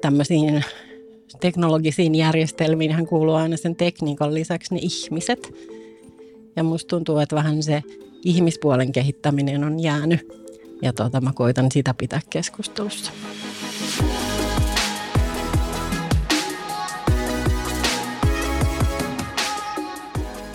tämmöisiin teknologisiin järjestelmiin hän kuuluu aina sen tekniikan lisäksi ne ihmiset. Ja musta tuntuu, että vähän se ihmispuolen kehittäminen on jäänyt. Ja tuota, mä koitan sitä pitää keskustelussa.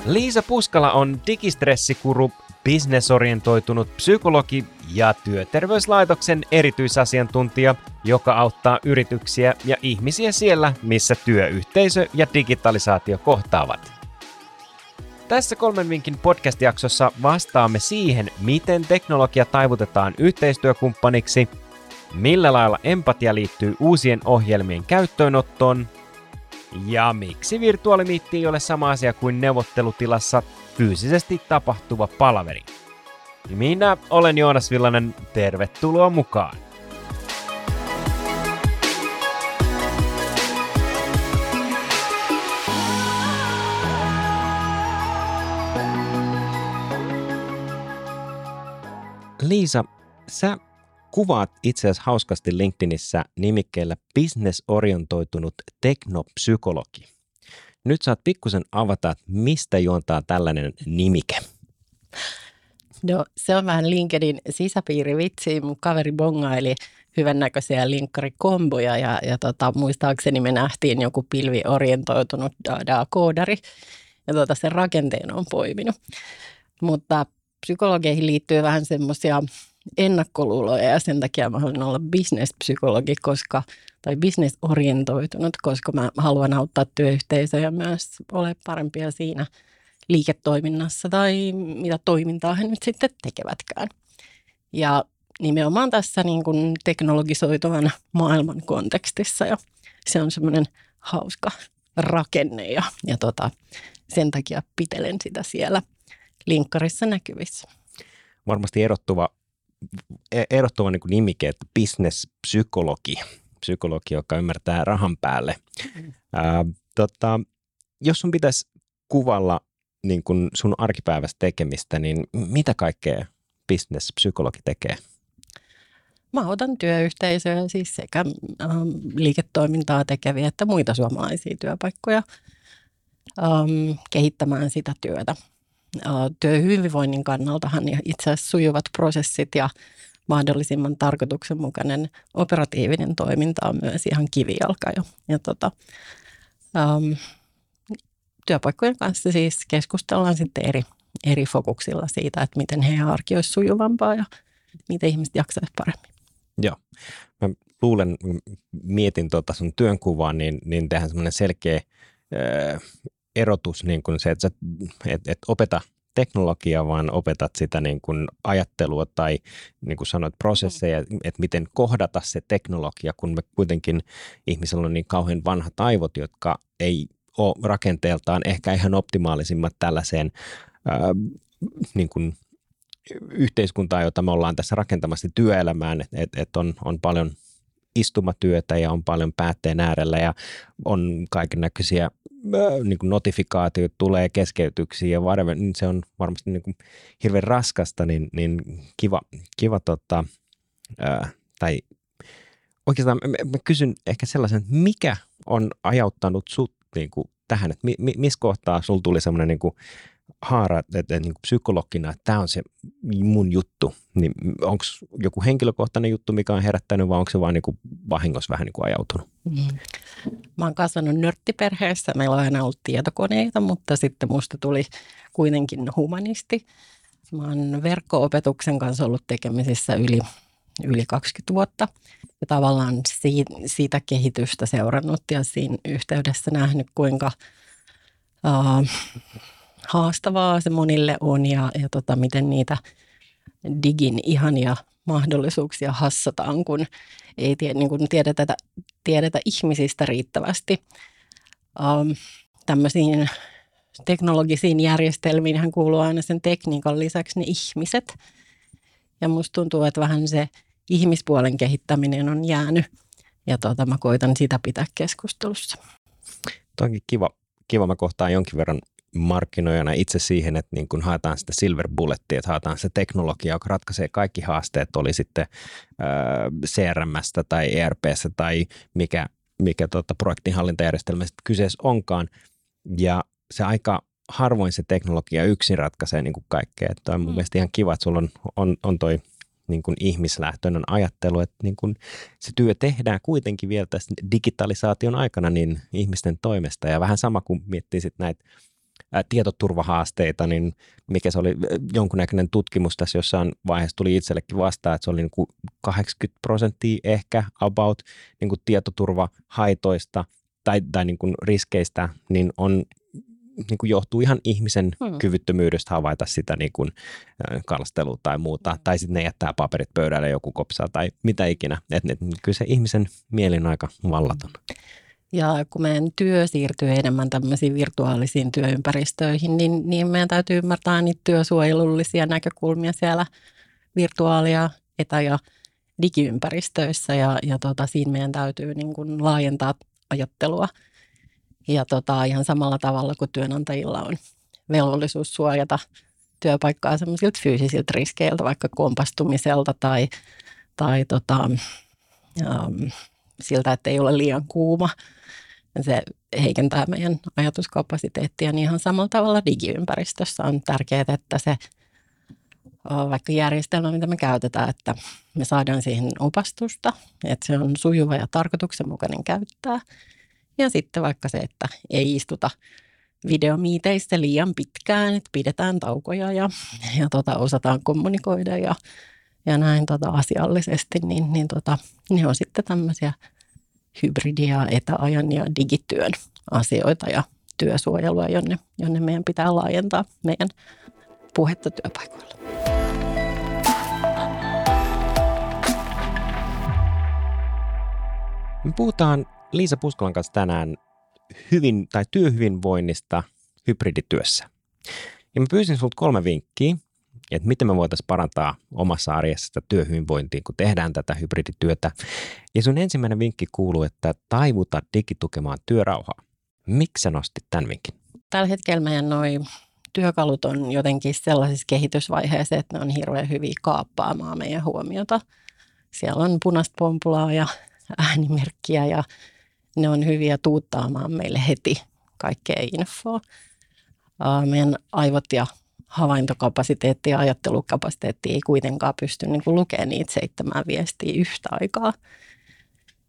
Liisa Puskala on digistressikuru, bisnesorientoitunut psykologi ja työterveyslaitoksen erityisasiantuntija, joka auttaa yrityksiä ja ihmisiä siellä, missä työyhteisö ja digitalisaatio kohtaavat. Tässä kolmen vinkin podcast-jaksossa vastaamme siihen, miten teknologia taivutetaan yhteistyökumppaniksi, millä lailla empatia liittyy uusien ohjelmien käyttöönottoon ja miksi virtuaalimiitti ei ole sama asia kuin neuvottelutilassa fyysisesti tapahtuva palaveri. Minä olen Joonas Villanen, tervetuloa mukaan! Liisa, sä kuvaat itse asiassa hauskasti LinkedInissä nimikkeellä bisnesorientoitunut teknopsykologi. Nyt saat pikkusen avata, mistä juontaa tällainen nimike. No se on vähän LinkedIn sisäpiirivitsi. Mun kaveri bongaili hyvännäköisiä linkkarikomboja ja, ja tota, muistaakseni me nähtiin joku pilviorientoitunut Dada-koodari ja tota, sen rakenteen on poiminut. Mutta psykologeihin liittyy vähän semmoisia ennakkoluuloja ja sen takia mä haluan olla bisnespsykologi, koska, tai bisnesorientoitunut, koska mä haluan auttaa työyhteisöjä myös ole parempia siinä liiketoiminnassa tai mitä toimintaa he nyt sitten tekevätkään. Ja nimenomaan tässä niin kuin teknologisoituvan maailman kontekstissa ja se on semmoinen hauska rakenne ja, ja tota, sen takia pitelen sitä siellä linkkarissa näkyvissä. Varmasti erottuva E- erottava niin nimike, että bisnespsykologi, psykologi, joka ymmärtää rahan päälle. Mm. Ää, tota, jos sun pitäisi kuvalla niin kun sun arkipäivästä tekemistä, niin mitä kaikkea bisnespsykologi tekee? Mä otan työyhteisöjä, siis sekä ähm, liiketoimintaa tekeviä että muita suomalaisia työpaikkoja ähm, kehittämään sitä työtä työhyvinvoinnin kannaltahan itse asiassa sujuvat prosessit ja mahdollisimman tarkoituksenmukainen operatiivinen toiminta on myös ihan kivijalka jo. Ja tota, um, työpaikkojen kanssa siis keskustellaan sitten eri, eri fokuksilla siitä, että miten heidän arki olisi sujuvampaa ja miten ihmiset jaksaisivat paremmin. Joo. Mä luulen, mietin tuota sun työnkuvaa, niin, niin tehdään semmoinen selkeä erotus niin kuin se, että sä et, et opeta teknologiaa, vaan opetat sitä niin kuin ajattelua tai niin kuin sanoit, prosesseja, että miten kohdata se teknologia, kun me kuitenkin ihmisellä on niin kauhean vanhat aivot, jotka ei ole rakenteeltaan ehkä ihan optimaalisimmat tällaiseen ää, niin kuin yhteiskuntaa, jota me ollaan tässä rakentamassa työelämään, että et, et on, on paljon istumatyötä ja on paljon päätteen äärellä ja on kaiken näköisiä niin kuin notifikaatiot tulee keskeytyksiä ja whatever, niin se on varmasti niin kuin hirveän raskasta, niin, niin kiva, kiva tota, ää, tai oikeastaan mä, mä kysyn ehkä sellaisen, että mikä on ajauttanut sut niin kuin tähän, että mi, mi, missä kohtaa sulla tuli semmoinen niin kuin haara, että, niin kuin psykologina, että tämä on se mun juttu, niin onko joku henkilökohtainen juttu, mikä on herättänyt, vai onko se vaan niin kuin vahingossa vähän niin kuin ajautunut? Mm. Mä oon kasvanut nörttiperheessä, meillä on aina ollut tietokoneita, mutta sitten musta tuli kuitenkin humanisti. Mä oon verkko-opetuksen kanssa ollut tekemisissä yli, yli 20 vuotta ja tavallaan siitä, siitä kehitystä seurannut ja siinä yhteydessä nähnyt, kuinka uh, haastavaa se monille on ja, ja tota, miten niitä digin ihania mahdollisuuksia hassataan, kun ei tie, niin kuin tiedetä, tiedetä ihmisistä riittävästi. Um, tämmöisiin teknologisiin järjestelmiin hän kuuluu aina sen tekniikan lisäksi ne ihmiset. Ja musta tuntuu, että vähän se ihmispuolen kehittäminen on jäänyt. Ja tota, mä koitan sitä pitää keskustelussa. Toki kiva, kiva. Mä kohtaan jonkin verran markkinoijana itse siihen, että niin kun haetaan sitä silver bullettia, että haetaan se teknologia, joka ratkaisee kaikki haasteet, oli sitten äh, CRMstä tai ERPssä tai mikä, mikä tota, projektinhallintajärjestelmä kyseessä onkaan. Ja se aika harvoin se teknologia yksin ratkaisee niin kuin kaikkea. Että on mun mm. mielestä ihan kiva, että sulla on, on, on toi niin kuin ihmislähtöinen ajattelu, että niin kuin se työ tehdään kuitenkin vielä tässä digitalisaation aikana niin ihmisten toimesta. Ja vähän sama kuin miettii sitten näitä tietoturvahaasteita, niin mikä se oli jonkunnäköinen tutkimus tässä jossain vaiheessa tuli itsellekin vastaan, että se oli niin kuin 80 prosenttia ehkä about niin kuin tietoturvahaitoista tai, tai niin kuin riskeistä, niin on niin kuin johtuu ihan ihmisen hmm. kyvyttömyydestä havaita sitä niin kuin kalastelua tai muuta, hmm. tai sitten ne jättää paperit pöydälle joku kopsaa tai mitä ikinä. Et, et, kyllä se ihmisen mieli on aika vallaton. Ja kun meidän työ siirtyy enemmän tämmöisiin virtuaalisiin työympäristöihin, niin, niin meidän täytyy ymmärtää niitä työsuojelullisia näkökulmia siellä virtuaalia, etä- ja digiympäristöissä. Ja, ja tota, siinä meidän täytyy niin kuin laajentaa ajattelua – ja tota, ihan samalla tavalla kuin työnantajilla on velvollisuus suojata työpaikkaa semmoisilta fyysisiltä riskeiltä, vaikka kompastumiselta tai, tai tota, ähm, siltä, että ei ole liian kuuma. Se heikentää meidän ajatuskapasiteettia, niin ihan samalla tavalla digiympäristössä on tärkeää, että se vaikka järjestelmä, mitä me käytetään, että me saadaan siihen opastusta, että se on sujuva ja tarkoituksenmukainen käyttää – ja sitten vaikka se, että ei istuta videomiiteissä liian pitkään, että pidetään taukoja ja, ja tota, osataan kommunikoida ja, ja näin tota, asiallisesti, niin, niin tota, ne on sitten tämmöisiä hybridia, etäajan ja digityön asioita ja työsuojelua, jonne, jonne meidän pitää laajentaa meidän puhetta työpaikoilla. Me puhutaan Liisa Puskolan kanssa tänään hyvin, tai työhyvinvoinnista hybridityössä. Ja mä pyysin sinulta kolme vinkkiä, että miten me voitaisiin parantaa omassa arjessa sitä työhyvinvointia, kun tehdään tätä hybridityötä. Ja sun ensimmäinen vinkki kuuluu, että taivuta digitukemaan työrauhaa. Miksi sä nostit tämän vinkin? Tällä hetkellä meidän noin työkalut on jotenkin sellaisessa kehitysvaiheessa, että ne on hirveän hyviä kaappaamaan meidän huomiota. Siellä on punaista pompulaa ja äänimerkkiä ja ne on hyviä tuuttaamaan meille heti kaikkea infoa. Meidän aivot ja havaintokapasiteetti ja ajattelukapasiteetti ei kuitenkaan pysty niin kuin lukemaan niitä seitsemää viestiä yhtä aikaa.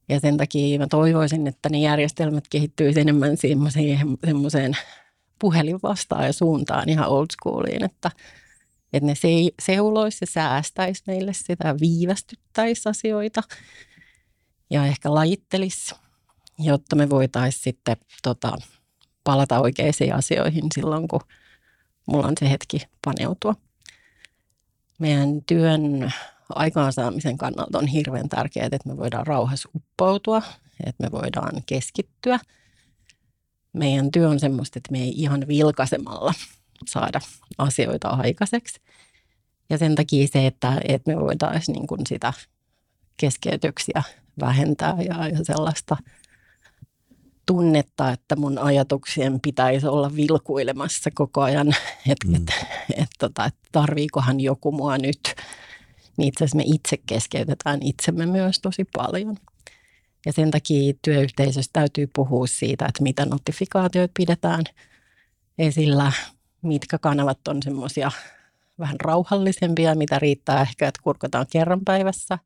Ja sen takia mä toivoisin, että ne järjestelmät kehittyisivät enemmän semmoiseen puhelinvastaan ja suuntaan ihan old schooliin, että, että ne seuloisi ja säästäisi meille sitä, viivästyttäisi asioita ja ehkä lajittelisi jotta me voitaisiin sitten tota, palata oikeisiin asioihin silloin, kun mulla on se hetki paneutua. Meidän työn aikaansaamisen kannalta on hirveän tärkeää, että me voidaan rauhassa uppoutua, että me voidaan keskittyä. Meidän työ on semmoista, että me ei ihan vilkaisemalla saada asioita aikaiseksi. Ja sen takia se, että, että me voitaisiin niin sitä keskeytyksiä vähentää ja, ja sellaista – tunnetta, että mun ajatuksien pitäisi olla vilkuilemassa koko ajan, että mm. et, et, tota, et tarviikohan joku mua nyt. Niin itse asiassa me itse keskeytetään itsemme myös tosi paljon. Ja sen takia työyhteisössä täytyy puhua siitä, että mitä notifikaatioita pidetään esillä, mitkä kanavat on semmoisia vähän rauhallisempia, mitä riittää ehkä, että kurkataan kerran päivässä.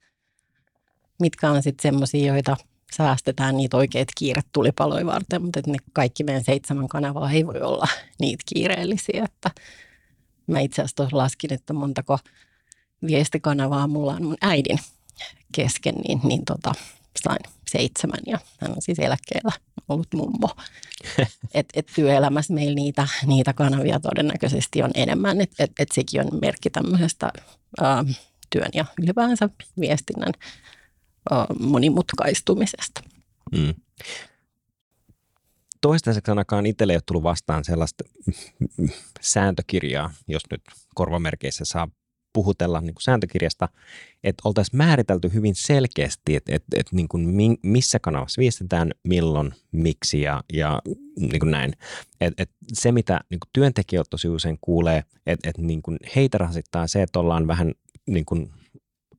Mitkä on sitten semmoisia, joita säästetään niitä oikeita kiiretulipaloja varten, mutta että ne kaikki meidän seitsemän kanavaa ei voi olla niitä kiireellisiä. Että mä itse asiassa tuossa laskin, että montako viestikanavaa mulla on mun äidin kesken, niin, niin tota, sain seitsemän ja hän on siis eläkkeellä ollut mummo. Et, et työelämässä meillä niitä, niitä kanavia todennäköisesti on enemmän, että et, et sekin on merkki tämmöisestä ää, työn ja ylipäänsä viestinnän monimutkaistumisesta. Mm. Toistaiseksi ainakaan itselle ei ole tullut vastaan sellaista sääntökirjaa, jos nyt korvamerkeissä saa puhutella niin kuin sääntökirjasta, että oltaisiin määritelty hyvin selkeästi, että, että, että niin kuin missä kanavassa viestitään, milloin, miksi ja, ja niin kuin näin. Et, et se, mitä niin kuin tosi usein kuulee, että, että niin kuin heitä rasittaa se, että ollaan vähän niin kuin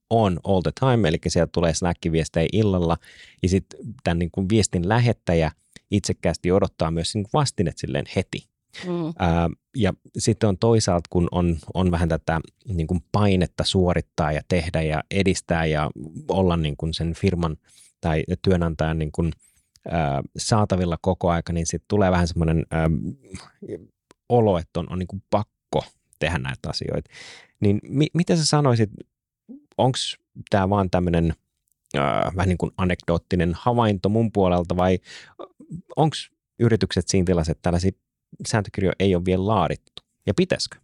on all the time, eli sieltä tulee Slack-viestejä illalla, ja sitten tämän niin kuin viestin lähettäjä itsekkäästi odottaa myös niin vastinet silleen heti. Mm. Ää, ja sitten on toisaalta, kun on, on vähän tätä niin kuin painetta suorittaa ja tehdä ja edistää ja olla niin kuin sen firman tai työnantajan niin kuin, ää, saatavilla koko aika, niin sitten tulee vähän semmoinen olo, että on, on niin kuin pakko tehdä näitä asioita. Niin mi, miten sä sanoisit, onko tämä vaan tämmöinen vähän niin kuin anekdoottinen havainto mun puolelta vai onko yritykset siinä tilassa, että tällaisia sääntökirjoja ei ole vielä laadittu ja pitäisikö?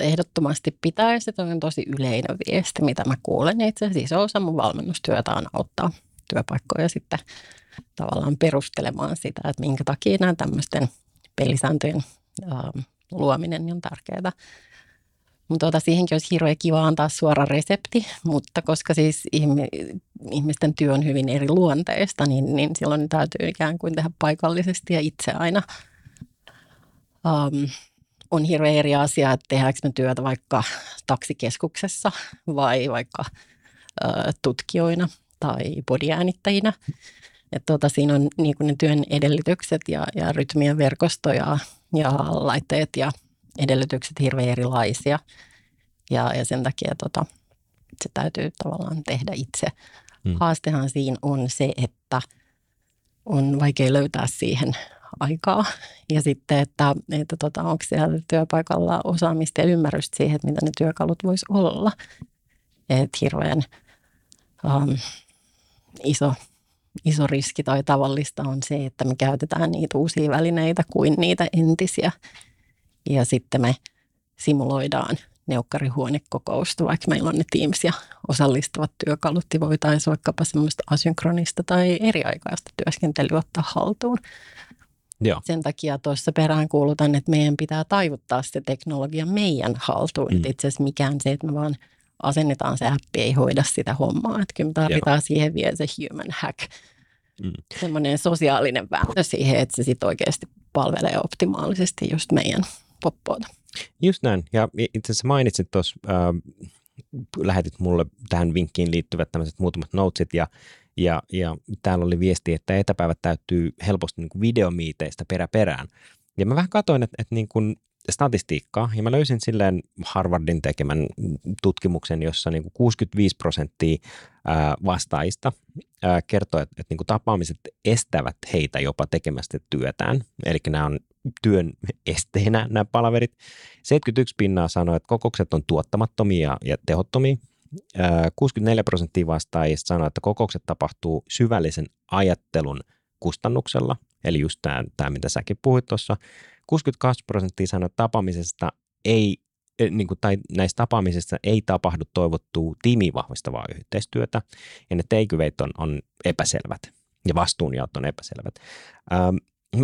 Ehdottomasti pitäisi. Tuo on tosi yleinen viesti, mitä mä kuulen. Itse asiassa iso osa mun valmennustyötä on auttaa työpaikkoja sitten tavallaan perustelemaan sitä, että minkä takia nämä tämmöisten pelisääntöjen luominen on tärkeää. Mutta tota, siihenkin olisi hirveän kiva antaa suora resepti, mutta koska siis ihmisten työ on hyvin eri luonteesta, niin, niin silloin täytyy ikään kuin tehdä paikallisesti ja itse aina. Um, on hirveän eri asia, että tehdäänkö me työtä vaikka taksikeskuksessa vai vaikka uh, tutkijoina tai podiäänittäjinä. Et tota, siinä on niin ne työn edellytykset ja, ja rytmien verkosto ja, ja laitteet ja edellytykset hirveän erilaisia. Ja, ja sen takia tota, se täytyy tavallaan tehdä itse. Hmm. Haastehan siinä on se, että on vaikea löytää siihen aikaa. Ja sitten, että, että tota, onko siellä työpaikalla osaamista ja ymmärrystä siihen, että mitä ne työkalut voisi olla. Että hirveän um, iso, iso riski tai tavallista on se, että me käytetään niitä uusia välineitä kuin niitä entisiä. Ja sitten me simuloidaan neukkarihuonekokousta, vaikka meillä on ne Teams ja osallistuvat työkalut, niin voitaisiin vaikkapa semmoista asynkronista tai eriaikaista työskentelyä ottaa haltuun. Joo. Sen takia tuossa perään kuulutan, että meidän pitää taivuttaa se teknologia meidän haltuun. Mm. Itse asiassa mikään se, että me vaan asennetaan se appi, ei hoida sitä hommaa. Että kyllä me tarvitaan Joo. siihen vielä se human hack. Mm. Semmoinen sosiaalinen vääntö siihen, että se sitten oikeasti palvelee optimaalisesti just meidän poppoota. Just näin. Ja itse asiassa mainitsit tuossa, äh, lähetit mulle tähän vinkkiin liittyvät tämmöiset muutamat notesit ja, ja, ja täällä oli viesti, että etäpäivät täyttyy helposti niin videomiiteistä peräperään. Ja mä vähän katsoin, että, että niin kuin statistiikkaa ja mä löysin silleen Harvardin tekemän tutkimuksen, jossa niin kuin 65 prosenttia vastaajista kertoo, että, että niin kuin tapaamiset estävät heitä jopa tekemästä työtään. Eli nämä on työn esteenä nämä palaverit. 71 pinnaa sanoi, että kokoukset on tuottamattomia ja tehottomia. 64 prosenttia vastaajista sanoi, että kokoukset tapahtuu syvällisen ajattelun kustannuksella, eli just tämä, tämä mitä säkin puhuit tuossa. 62 prosenttia sanoi, tapaamisesta ei, e, niin kuin, tai näistä tapaamisista ei tapahdu toivottua tiimiin vahvistavaa yhteistyötä, ja ne teikyveit on, on epäselvät, ja vastuunjaot on epäselvät. Ähm,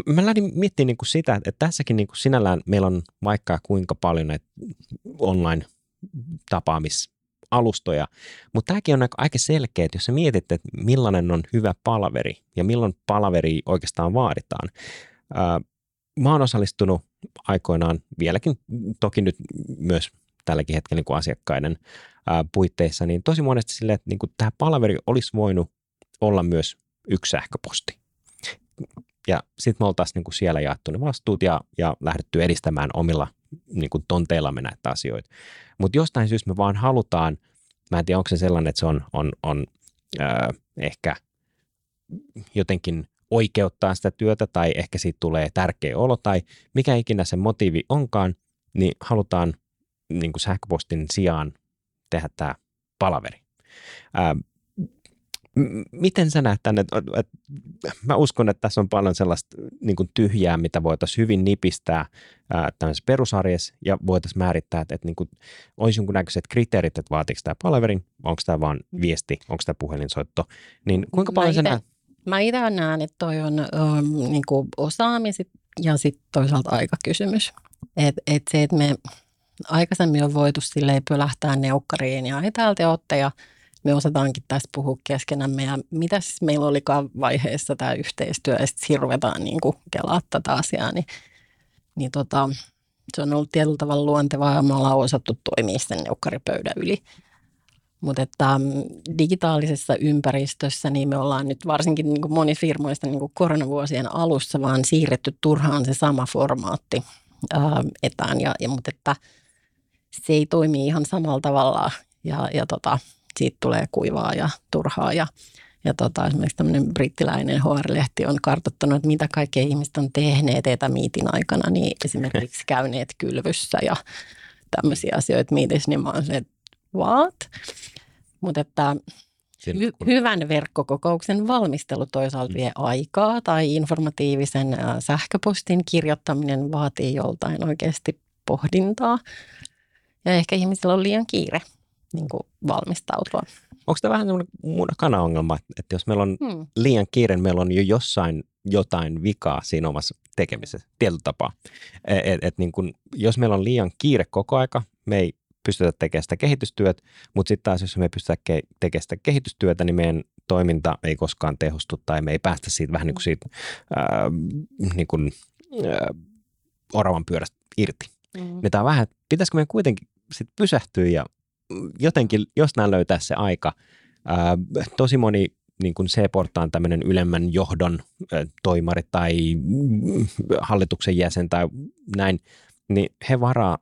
mä lähdin miettimään niin kuin sitä, että tässäkin niin kuin sinällään meillä on vaikka kuinka paljon näitä online-tapaamisalustoja, mutta tämäkin on aika selkeä, että jos sä mietit, että millainen on hyvä palaveri ja milloin palaveri oikeastaan vaaditaan. Mä oon osallistunut aikoinaan vieläkin, toki nyt myös tälläkin hetkellä niin kuin asiakkaiden puitteissa, niin tosi monesti silleen, että niin kuin tämä palaveri olisi voinut olla myös yksi sähköposti ja sitten me oltaisiin niin kuin siellä jaettu ne vastuut ja, ja lähdetty edistämään omilla niin kuin tonteillamme näitä asioita. Mutta jostain syystä me vaan halutaan, mä en tiedä onko se sellainen, että se on, on, on äh, ehkä jotenkin oikeuttaa sitä työtä tai ehkä siitä tulee tärkeä olo tai mikä ikinä se motiivi onkaan, niin halutaan niin kuin sähköpostin sijaan tehdä tämä palaveri. Ää, miten sä näet tänne? Mä uskon, että tässä on paljon sellaista niin kuin tyhjää, mitä voitaisiin hyvin nipistää tämmöisessä perusarjessa ja voitaisiin määrittää, että, että niin kuin, olisi jonkunnäköiset kriteerit, että vaatiiko tämä palaverin, onko tämä vaan viesti, onko tämä puhelinsoitto. Niin kuinka paljon sä näet? Mä itse näen, että toi on um, niin kuin osaamiset ja sitten toisaalta aikakysymys. Että et se, että me aikaisemmin on voitu silleen pölähtää neukkariin ja ei täältä ootte ja me osataankin tässä puhua keskenämme ja mitä siis meillä olikaan vaiheessa tämä yhteistyö ja sitten ruvetaan niin kelaa tätä asiaa, niin, niin tota, se on ollut tietyllä tavalla luontevaa ja me ollaan osattu toimia sen neukkaripöydän yli. Mutta että mm, digitaalisessa ympäristössä niin me ollaan nyt varsinkin niin kuin monifirmoista niin kuin koronavuosien alussa vaan siirretty turhaan se sama formaatti ää, etään. Ja, ja, mutta että se ei toimi ihan samalla tavalla ja, ja tota, siitä tulee kuivaa ja turhaa. Ja, ja tota, esimerkiksi tämmöinen brittiläinen HR-lehti on kartoittanut, että mitä kaikkea ihmiset on tehneet etämiitin aikana, niin esimerkiksi käyneet kylvyssä ja tämmöisiä asioita miitissä, niin mä oon se, että what? Mutta että hy- hyvän verkkokokouksen valmistelu toisaalta mm. vie aikaa tai informatiivisen sähköpostin kirjoittaminen vaatii joltain oikeasti pohdintaa. Ja ehkä ihmisillä on liian kiire niin kuin valmistautua. Onko tämä vähän semmoinen kana-ongelma, että jos meillä on hmm. liian kiire, meillä on jo jossain jotain vikaa siinä omassa tekemisessä, tietyllä tapaa. Et, et, et niin kun, jos meillä on liian kiire koko aika, me ei pystytä tekemään sitä kehitystyötä, mutta sitten taas jos me ei pystytä ke- tekemään sitä kehitystyötä, niin meidän toiminta ei koskaan tehostu tai me ei päästä siitä vähän niin kuin siitä ää, niin kuin, ää, oravan pyörästä irti. Mm. Niin tämä on vähän, että pitäisikö meidän kuitenkin sit pysähtyä ja jotenkin, jos nämä löytää se aika, ää, tosi moni niin kuin C-portaan tämmöinen ylemmän johdon ä, toimari tai mm, hallituksen jäsen tai näin, niin he varaa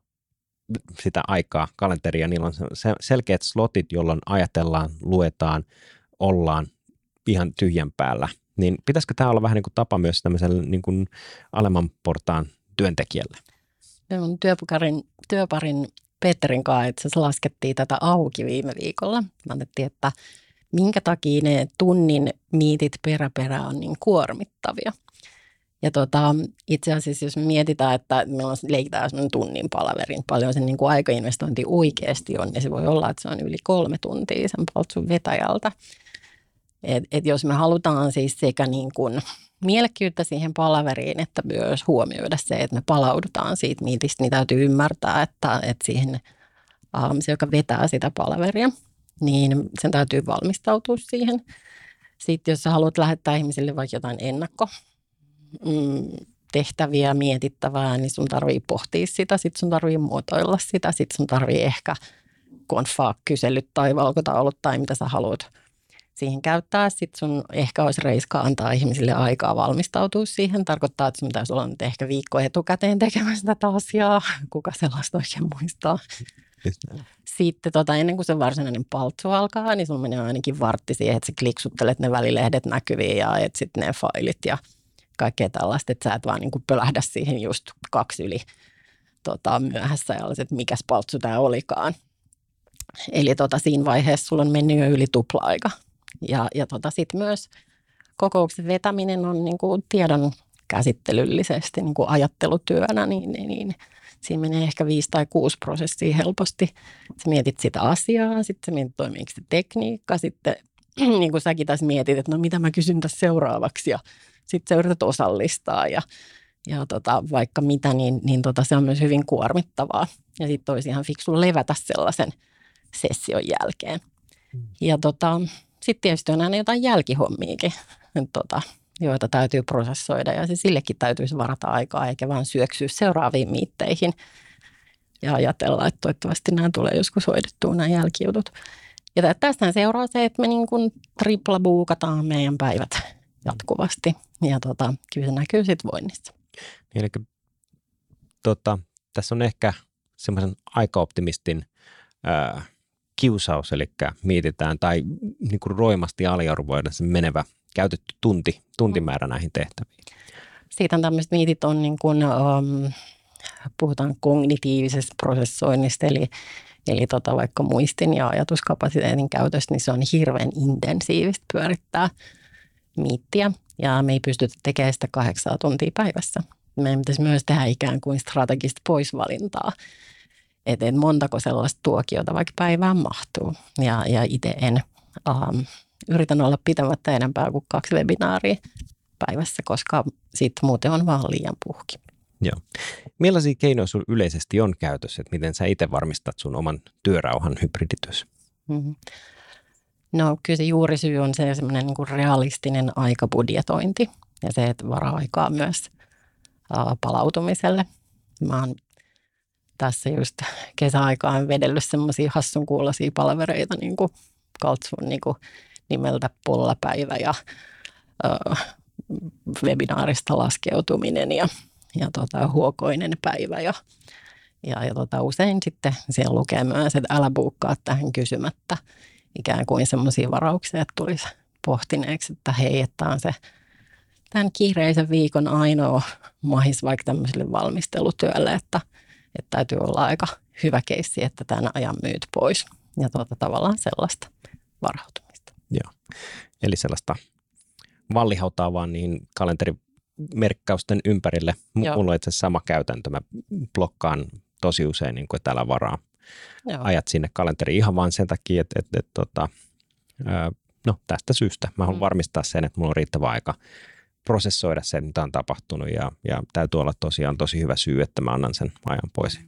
sitä aikaa, kalenteria, niillä on selkeät slotit, jolloin ajatellaan, luetaan, ollaan ihan tyhjän päällä. Niin pitäisikö tämä olla vähän niin kuin tapa myös tämmöiselle niin kuin alemman portaan työntekijälle? Mun työparin, työparin Petterin kanssa itse asiassa laskettiin tätä auki viime viikolla. Mä että minkä takia ne tunnin miitit peräperä on niin kuormittavia. Ja tota, itse asiassa jos mietitään, että me on, leikitään tunnin palaverin, paljon sen niin kuin aikainvestointi oikeasti on, niin se voi olla, että se on yli kolme tuntia sen paltsun vetäjältä. Et, et jos me halutaan siis sekä niin kuin mielekkyyttä siihen palaveriin, että myös huomioida se, että me palaudutaan siitä miitistä, niin täytyy ymmärtää, että, että siihen um, se, joka vetää sitä palaveria, niin sen täytyy valmistautua siihen. Sitten jos sä haluat lähettää ihmisille vaikka jotain ennakko, mm, tehtäviä mietittävää, niin sun tarvii pohtia sitä, sitten sun tarvii muotoilla sitä, sitten sun tarvii ehkä, kun on kyselyt tai valkotaulut tai mitä sä haluat siihen käyttää. Sitten sun ehkä olisi reiska antaa ihmisille aikaa valmistautua siihen. Tarkoittaa, että sun pitäisi olla nyt ehkä viikko etukäteen tekemässä tätä asiaa. Kuka sellaista oikein muistaa? Sitten tota, ennen kuin se varsinainen paltsu alkaa, niin sun menee ainakin vartti siihen, että sä kliksuttelet ne välilehdet näkyviin ja etsit ne failit ja – kaikkea tällaista, että sä et vaan niin pölähdä siihen just kaksi yli tota, myöhässä ja olisit, että mikä paltsu tämä olikaan. Eli tota, siinä vaiheessa sulla on mennyt jo yli tupla-aika. Ja, ja tota, sitten myös kokouksen vetäminen on niin kuin tiedon käsittelyllisesti niin kuin ajattelutyönä, niin, niin, niin siinä menee ehkä viisi tai kuusi prosessia helposti. Sä mietit sitä asiaa, sitten sä mietit toimiiko se tekniikka, sitten niin kuin säkin tässä mietit, että no mitä mä kysyn tässä seuraavaksi ja sitten sä yrität osallistaa ja, ja tota, vaikka mitä, niin, niin tota, se on myös hyvin kuormittavaa. Ja sitten olisi ihan fiksu levätä sellaisen session jälkeen. Mm. Ja tota, sitten tietysti on aina jotain jälkihommiakin, tota, joita täytyy prosessoida ja se sillekin täytyisi varata aikaa eikä vaan syöksyä seuraaviin miitteihin ja ajatella, että toivottavasti nämä tulee joskus hoidettua nämä jälkijutut. Ja tästä seuraa se, että me niin kuin tripla buukataan meidän päivät jatkuvasti. Ja tota, kyllä se näkyy sitten voinnissa. Niin, eli tota, tässä on ehkä semmoisen aikaoptimistin ää, kiusaus, eli mietitään tai niin kuin roimasti aliarvoida se menevä käytetty tunti, tuntimäärä näihin tehtäviin. Siitä on tämmöiset miitit on niin kuin, um, puhutaan kognitiivisesta prosessoinnista, eli, eli tota, vaikka muistin ja ajatuskapasiteetin käytöstä, niin se on hirveän intensiivistä pyörittää miittiä ja me ei pystytä tekemään sitä kahdeksaa tuntia päivässä. Meidän pitäisi myös tehdä ikään kuin strategista poisvalintaa, että et montako sellaista tuokiota vaikka päivään mahtuu. Ja, ja itse en um, yritän olla pitämättä enempää kuin kaksi webinaaria päivässä, koska sitten muuten on vaan liian puhki. Joo. Millaisia keinoja sinulla yleisesti on käytössä, että miten sä itse varmistat sun oman työrauhan hybridityössä? Mm-hmm. No kyllä se juurisyy on se semmoinen niin realistinen aikabudjetointi ja se, että varaa aikaa myös uh, palautumiselle. Mä oon tässä just kesäaikaan vedellyt semmoisia hassun kuulosia palvereita niin kuin Kaltsun niin kuin nimeltä Pollapäivä ja uh, webinaarista laskeutuminen ja, ja tota, huokoinen päivä ja, ja, ja tota, usein sitten siellä lukee myös, että älä buukkaa tähän kysymättä ikään kuin semmoisia varauksia, että tulisi pohtineeksi, että hei, että on se tämän kiireisen viikon ainoa mahis vaikka tämmöiselle valmistelutyölle, että, että täytyy olla aika hyvä keissi, että tämän ajan myyt pois. Ja tuota, tavallaan sellaista varautumista. Joo, eli sellaista vallihautaa vaan niin kalenterimerkkausten ympärille. Joo. Mulla on itse asiassa sama käytäntö. Mä blokkaan tosi usein, niin kuin, että älä varaa Joo. ajat sinne kalenteriin ihan vain sen takia, että, että, että, että no tästä syystä mä haluan mm. varmistaa sen, että mulla on riittävä aika prosessoida se, mitä on tapahtunut ja, ja täytyy olla tosiaan tosi hyvä syy, että mä annan sen ajan pois.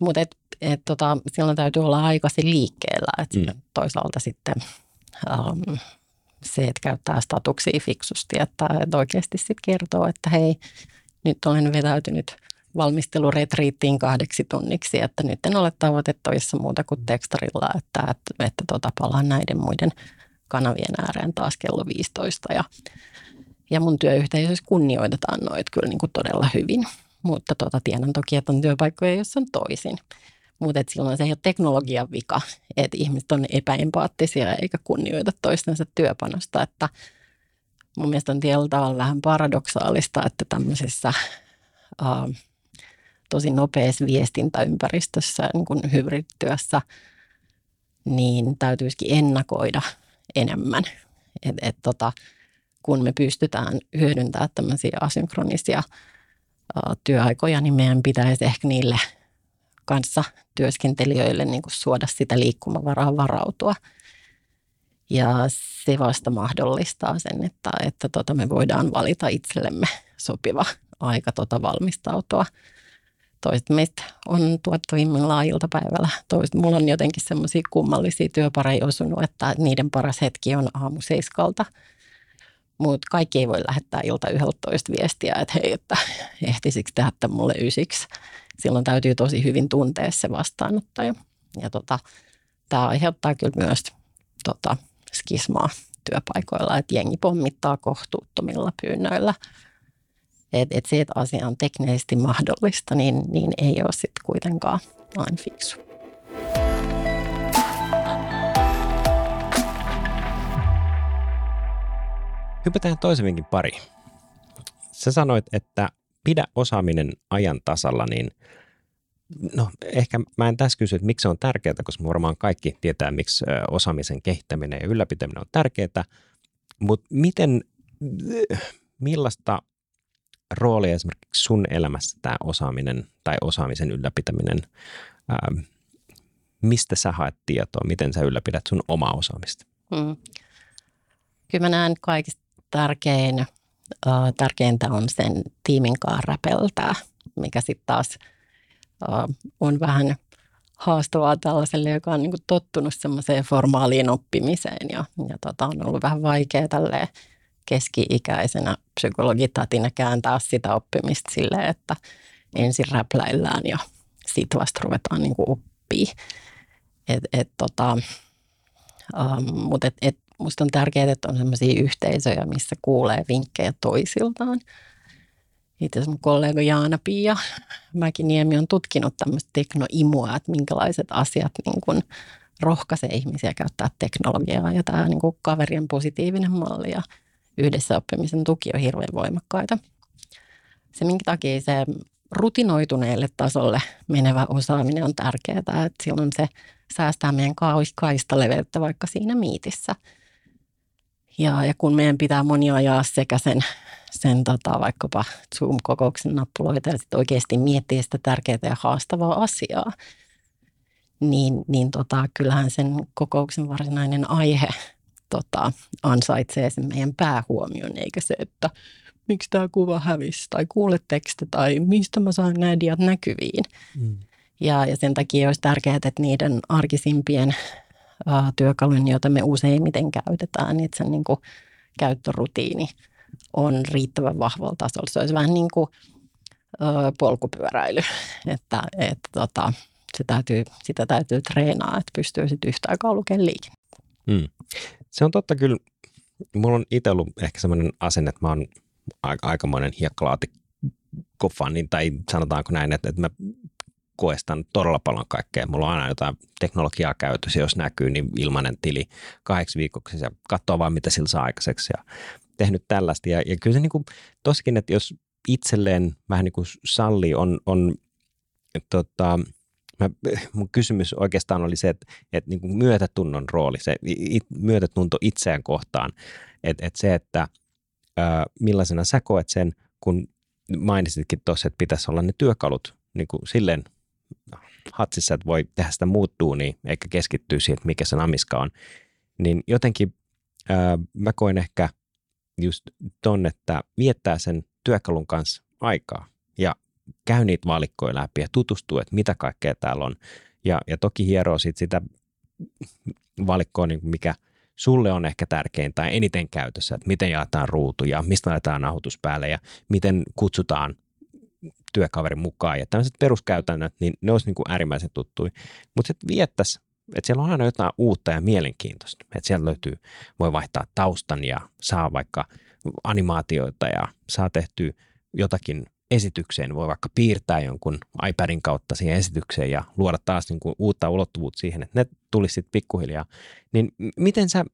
Mutta et, et, tota, silloin täytyy olla aikaisin liikkeellä, että mm. toisaalta sitten um, se, että käyttää statuksia fiksusti, että, että oikeasti sitten kertoo, että hei, nyt olen vetäytynyt valmisteluretriittiin kahdeksi tunniksi, että nyt en ole tavoitettavissa muuta kuin tekstarilla, että, että, että tota, palaan näiden muiden kanavien ääreen taas kello 15 ja, ja mun työyhteisössä kunnioitetaan noit kyllä niin kuin todella hyvin, mutta tota, tiedän toki, että on työpaikkoja, joissa on toisin. Mutta silloin se ei ole teknologian vika, että ihmiset on epäempaattisia eikä kunnioita toistensa työpanosta. Että mun mielestä on tietyllä tavalla vähän paradoksaalista, että tämmöisessä uh, tosi nopeassa viestintäympäristössä, niin kuin hybridityössä, niin täytyisikin ennakoida enemmän. Et, et tota, kun me pystytään hyödyntämään tämmöisiä asynkronisia uh, työaikoja, niin meidän pitäisi ehkä niille kanssa työskentelijöille niin kuin suoda sitä liikkumavaraa varautua. Ja se vasta mahdollistaa sen, että, että tota me voidaan valita itsellemme sopiva aika tota valmistautua toiset meistä on tuottavimmillaan iltapäivällä. Toiset, mulla on jotenkin semmoisia kummallisia työpareja osunut, että niiden paras hetki on aamu seiskalta. Mutta kaikki ei voi lähettää ilta 11 viestiä, että hei, että ehtisikö tehdä mulle ysiksi. Silloin täytyy tosi hyvin tuntea se vastaanottaja. Ja tota, tämä aiheuttaa kyllä myös tota, skismaa työpaikoilla, että jengi pommittaa kohtuuttomilla pyynnöillä – että et se, että asia on teknisesti mahdollista, niin, niin ei ole sitten kuitenkaan aina fiksu. Hypätään toisemminkin pari. Sä sanoit, että pidä osaaminen ajan tasalla, niin no ehkä mä en tässä kysy, että miksi se on tärkeää, koska varmaan kaikki tietää, miksi osaamisen kehittäminen ja ylläpitäminen on tärkeää, mutta miten, millaista rooli esimerkiksi sun elämässä tämä osaaminen tai osaamisen ylläpitäminen? Ää, mistä sä haet tietoa? Miten sä ylläpidät sun omaa osaamista? Hmm. Kyllä mä näen kaikista tärkein, äh, tärkeintä on sen tiimin kanssa räpeltää, mikä sitten taas äh, on vähän haastavaa tällaiselle, joka on niin tottunut semmoiseen formaaliin oppimiseen ja, ja tota, on ollut vähän vaikea tälleen keski-ikäisenä psykologitatina kääntää sitä oppimista silleen, että ensin räpläillään ja sitten vasta ruvetaan niin oppii. Et, et, tota, um, Mutta et, et, musta on tärkeää, että on sellaisia yhteisöjä, missä kuulee vinkkejä toisiltaan. Itse asiassa mun kollega Jaana-Pia Mäkiniemi on tutkinut tämmöistä teknoimua, että minkälaiset asiat niin kun rohkaisee ihmisiä käyttää teknologiaa. Ja tämä niin kaverien positiivinen malli ja yhdessä oppimisen tuki on hirveän voimakkaita. Se, minkä takia se rutinoituneelle tasolle menevä osaaminen on tärkeää, että silloin se säästää meidän kaista leveyttä vaikka siinä miitissä. Ja, ja kun meidän pitää moni ajaa sekä sen, sen tota, vaikkapa Zoom-kokouksen nappuloita ja sitten oikeasti miettiä sitä tärkeää ja haastavaa asiaa, niin, niin tota, kyllähän sen kokouksen varsinainen aihe tota, ansaitsee sen meidän päähuomion, eikä se, että miksi tämä kuva hävisi, tai kuule teksti, tai mistä mä saan nämä diat näkyviin. Mm. Ja, ja sen takia olisi tärkeää, että niiden arkisimpien uh, työkalujen, joita me useimmiten käytetään, niin että se niin kuin, käyttörutiini on riittävän vahvalla tasolla. Se olisi vähän niin kuin uh, polkupyöräily, että, että tota, se täytyy, sitä täytyy treenaa, että pystyy sitten yhtä aikaa lukemaan liikennettä. Mm. Se on totta kyllä. Mulla on itse ollut ehkä semmoinen asenne, että mä oon aikamoinen hiekkalaatikko-fani, tai sanotaanko näin, että, että mä koestan todella paljon kaikkea. Mulla on aina jotain teknologiaa käytössä, jos näkyy, niin ilmainen tili kahdeksi viikoksi ja katsoo vaan, mitä sillä saa aikaiseksi ja tehnyt tällaista. Ja, ja kyllä se niin kuin, että jos itselleen vähän niin kuin sallii, on, on tota, mä, mun kysymys oikeastaan oli se, että, että niin kuin myötätunnon rooli, se it, myötätunto itseään kohtaan, että, että se, että ää, millaisena sä koet sen, kun mainitsitkin tuossa, että pitäisi olla ne työkalut niin kuin silleen hatsissa, että voi tehdä sitä muuttuu, niin eikä keskittyä siihen, että mikä se namiska on. Niin jotenkin ää, mä koen ehkä just ton, että viettää sen työkalun kanssa aikaa käy niitä valikkoja läpi ja tutustuu, että mitä kaikkea täällä on. Ja, ja toki hieroo sit sitä valikkoa, niin mikä sulle on ehkä tärkein tai eniten käytössä, että miten jaetaan ruutuja, mistä laitetaan nauhoitus päälle ja miten kutsutaan työkaverin mukaan ja tämmöiset peruskäytännöt, niin ne olisi niin kuin äärimmäisen tuttui. Mutta sitten viettäisi, että siellä on aina jotain uutta ja mielenkiintoista. Että sieltä löytyy, voi vaihtaa taustan ja saa vaikka animaatioita ja saa tehtyä jotakin esitykseen, voi vaikka piirtää jonkun iPadin kautta siihen esitykseen ja luoda taas niin kuin uutta ulottuvuutta siihen, että ne tulisi sitten pikkuhiljaa. Niin miten sä,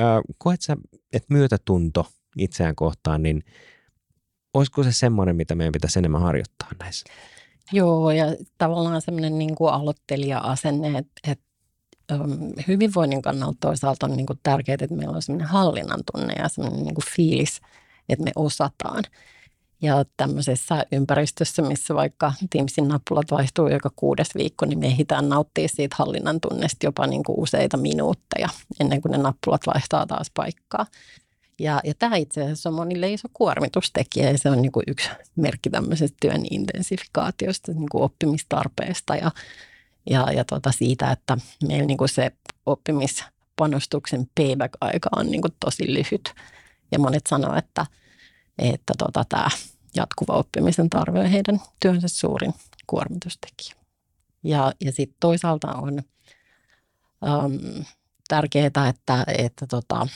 äh, koet sä, että myötätunto itseään kohtaan, niin olisiko se semmoinen, mitä meidän pitäisi enemmän harjoittaa näissä? Joo, ja tavallaan semmoinen niin kuin aloittelija-asenne, että, että hyvinvoinnin kannalta toisaalta on niin kuin tärkeää, että meillä on semmoinen hallinnan tunne ja semmoinen niin kuin fiilis, että me osataan. Ja tämmöisessä ympäristössä, missä vaikka Teamsin nappulat vaihtuu joka kuudes viikko, niin me ehditään nauttia siitä hallinnan tunnesta jopa niin kuin useita minuutteja ennen kuin ne nappulat vaihtaa taas paikkaa. Ja, ja tämä itse asiassa on monille iso kuormitustekijä ja se on niin kuin yksi merkki tämmöisestä työn intensifikaatiosta, niin kuin oppimistarpeesta ja, ja, ja tota siitä, että meillä niin kuin se oppimispanostuksen payback-aika on niin kuin tosi lyhyt. Ja monet sanoo, että, että tota, tämä jatkuva oppimisen tarve on heidän työnsä suurin kuormitustekijä. Ja, ja sitten toisaalta on äm, tärkeää, että, että tota,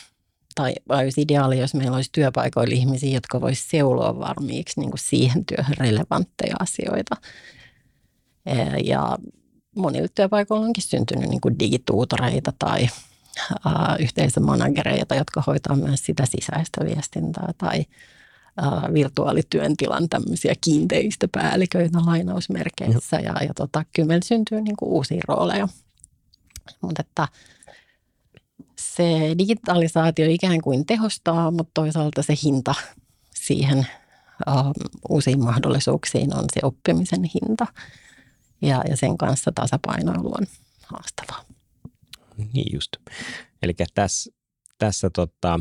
tai olisi ideaali, jos meillä olisi työpaikoilla ihmisiä, jotka voisivat seuloa varmiiksi niin kuin siihen työhön relevantteja asioita. Ja monille työpaikoilla onkin syntynyt niin kuin digituutoreita tai yhteisömanagereita, jotka hoitaa myös sitä sisäistä viestintää tai ää, virtuaalityöntilan tämmöisiä kiinteistöpäälliköitä lainausmerkeissä. Ja, ja tota, kyllä meillä syntyy niin kuin uusia rooleja. Mutta että se digitalisaatio ikään kuin tehostaa, mutta toisaalta se hinta siihen uh, uusiin mahdollisuuksiin on se oppimisen hinta. Ja, ja sen kanssa tasapainoilu on haastavaa. Niin just. Eli tässä, tässä tota,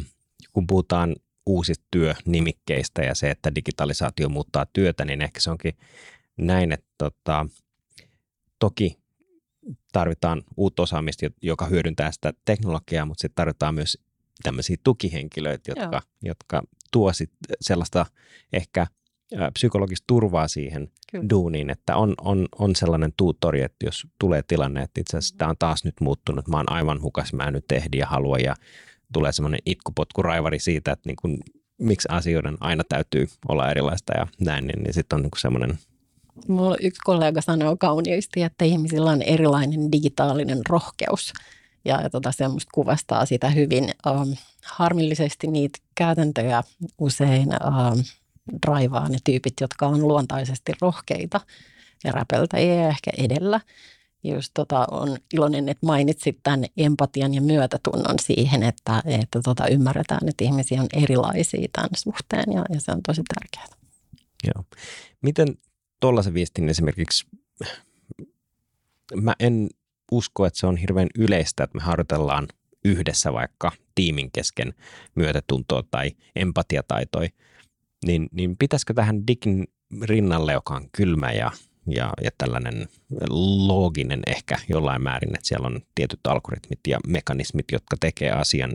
kun puhutaan uusista työnimikkeistä ja se, että digitalisaatio muuttaa työtä, niin ehkä se onkin näin, että tota, toki tarvitaan uutta osaamista, joka hyödyntää sitä teknologiaa, mutta sitten tarvitaan myös tämmöisiä tukihenkilöitä, jotka, jotka tuo sit sellaista ehkä psykologista turvaa siihen Kyllä. duuniin, että on, on, on sellainen tuutori, että jos tulee tilanne, että itse asiassa tämä on taas nyt muuttunut, mä oon aivan hukas, mä en nyt ehdi ja halua ja tulee semmoinen itkupotkuraivari siitä, että niin kun, miksi asioiden aina täytyy olla erilaista ja näin, niin, niin sitten on niin semmoinen Mulla yksi kollega sanoo kauniisti, että ihmisillä on erilainen digitaalinen rohkeus. Ja, ja tota, semmoista kuvastaa sitä hyvin. Um, harmillisesti niitä käytäntöjä usein um, draivaa ne tyypit, jotka on luontaisesti rohkeita ja räpeltäjiä ehkä edellä. Just tota, on iloinen, että mainitsit tämän empatian ja myötätunnon siihen, että, että tota, ymmärretään, että ihmisiä on erilaisia tämän suhteen ja, ja se on tosi tärkeää. Joo. Miten tuollaisen viestin esimerkiksi, mä en usko, että se on hirveän yleistä, että me harjoitellaan yhdessä vaikka tiimin kesken myötätuntoa tai empatiataitoja. niin, niin pitäisikö tähän digin rinnalle, joka on kylmä ja, ja, ja tällainen looginen ehkä jollain määrin, että siellä on tietyt algoritmit ja mekanismit, jotka tekee asian,